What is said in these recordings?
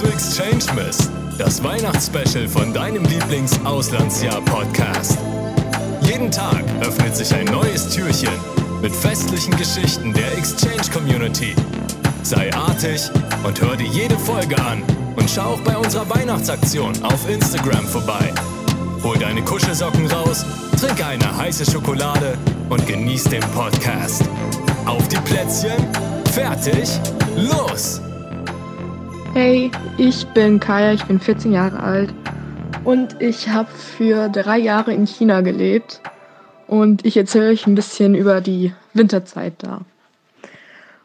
zu Exchange Miss, das Weihnachtsspecial von deinem Lieblings-Auslandsjahr-Podcast. Jeden Tag öffnet sich ein neues Türchen mit festlichen Geschichten der Exchange Community. Sei artig und hör dir jede Folge an und schau auch bei unserer Weihnachtsaktion auf Instagram vorbei. Hol deine Kuschelsocken raus, trink eine heiße Schokolade und genieß den Podcast. Auf die Plätzchen, fertig, los! Hey, ich bin Kaya, ich bin 14 Jahre alt und ich habe für drei Jahre in China gelebt und ich erzähle euch ein bisschen über die Winterzeit da.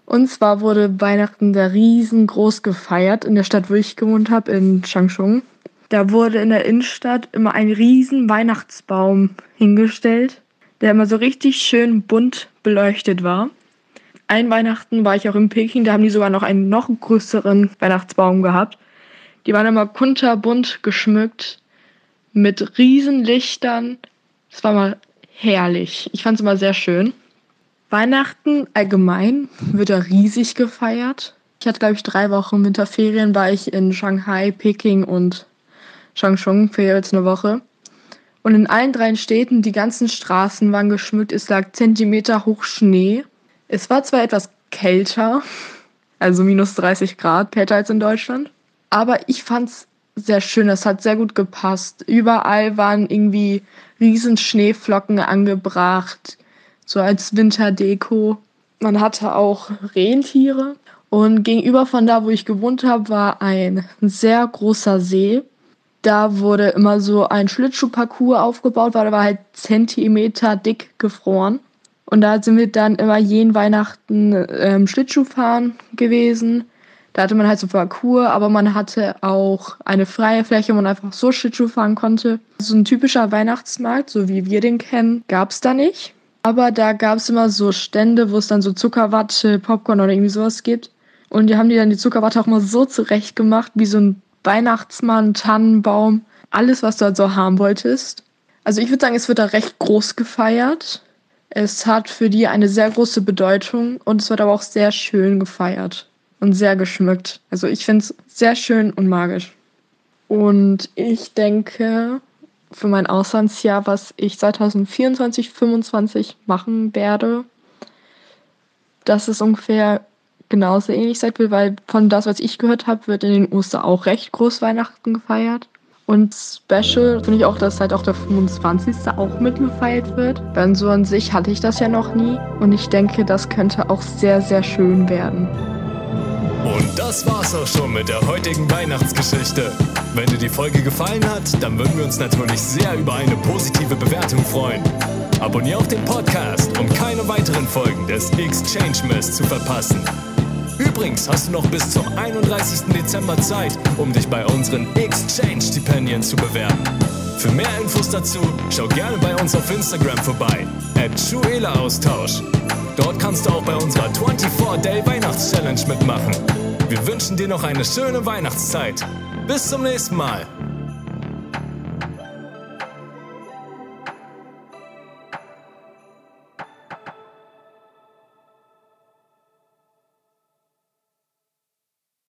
Und zwar wurde Weihnachten da riesengroß gefeiert in der Stadt, wo ich gewohnt habe, in Changchun. Da wurde in der Innenstadt immer ein riesen Weihnachtsbaum hingestellt, der immer so richtig schön bunt beleuchtet war ein Weihnachten war ich auch in Peking, da haben die sogar noch einen noch größeren Weihnachtsbaum gehabt. Die waren immer kunterbunt geschmückt mit Riesenlichtern. Es war mal herrlich. Ich fand es immer sehr schön. Weihnachten allgemein wird da riesig gefeiert. Ich hatte, glaube ich, drei Wochen Winterferien, war ich in Shanghai, Peking und Changchun für jeweils eine Woche. Und in allen drei Städten, die ganzen Straßen waren geschmückt. Es lag Zentimeter hoch Schnee. Es war zwar etwas kälter, also minus 30 Grad, kälter als in Deutschland, aber ich fand es sehr schön. Es hat sehr gut gepasst. Überall waren irgendwie riesen Schneeflocken angebracht, so als Winterdeko. Man hatte auch Rentiere. Und gegenüber von da, wo ich gewohnt habe, war ein sehr großer See. Da wurde immer so ein Schlittschuhparcours aufgebaut, weil er war halt Zentimeter dick gefroren. Und da sind wir dann immer jeden Weihnachten ähm, Schlittschuhfahren gewesen. Da hatte man halt so Parcours, aber man hatte auch eine freie Fläche, wo man einfach so Schlittschuh fahren konnte. So ein typischer Weihnachtsmarkt, so wie wir den kennen, gab es da nicht. Aber da gab es immer so Stände, wo es dann so Zuckerwatte, Popcorn oder irgendwie sowas gibt. Und die haben die dann die Zuckerwatte auch mal so zurecht gemacht, wie so ein Weihnachtsmann, Tannenbaum, alles, was du halt so haben wolltest. Also ich würde sagen, es wird da recht groß gefeiert. Es hat für die eine sehr große Bedeutung und es wird aber auch sehr schön gefeiert und sehr geschmückt. Also ich finde es sehr schön und magisch. Und ich denke, für mein Auslandsjahr, was ich 2024, 2025 machen werde, dass es ungefähr genauso ähnlich sein wird, weil von das, was ich gehört habe, wird in den USA auch recht groß Weihnachten gefeiert. Und Special finde ich auch, dass halt auch der 25. auch mitgefeiert wird. Denn so an sich hatte ich das ja noch nie. Und ich denke, das könnte auch sehr, sehr schön werden. Und das war's auch schon mit der heutigen Weihnachtsgeschichte. Wenn dir die Folge gefallen hat, dann würden wir uns natürlich sehr über eine positive Bewertung freuen. Abonnier auch den Podcast, um keine weiteren Folgen des Exchange Mess zu verpassen. Übrigens hast du noch bis zum 31. Dezember Zeit, um dich bei unseren Exchange-Stipendien zu bewerben. Für mehr Infos dazu schau gerne bei uns auf Instagram vorbei, at Austausch. Dort kannst du auch bei unserer 24-Day Weihnachts-Challenge mitmachen. Wir wünschen dir noch eine schöne Weihnachtszeit. Bis zum nächsten Mal.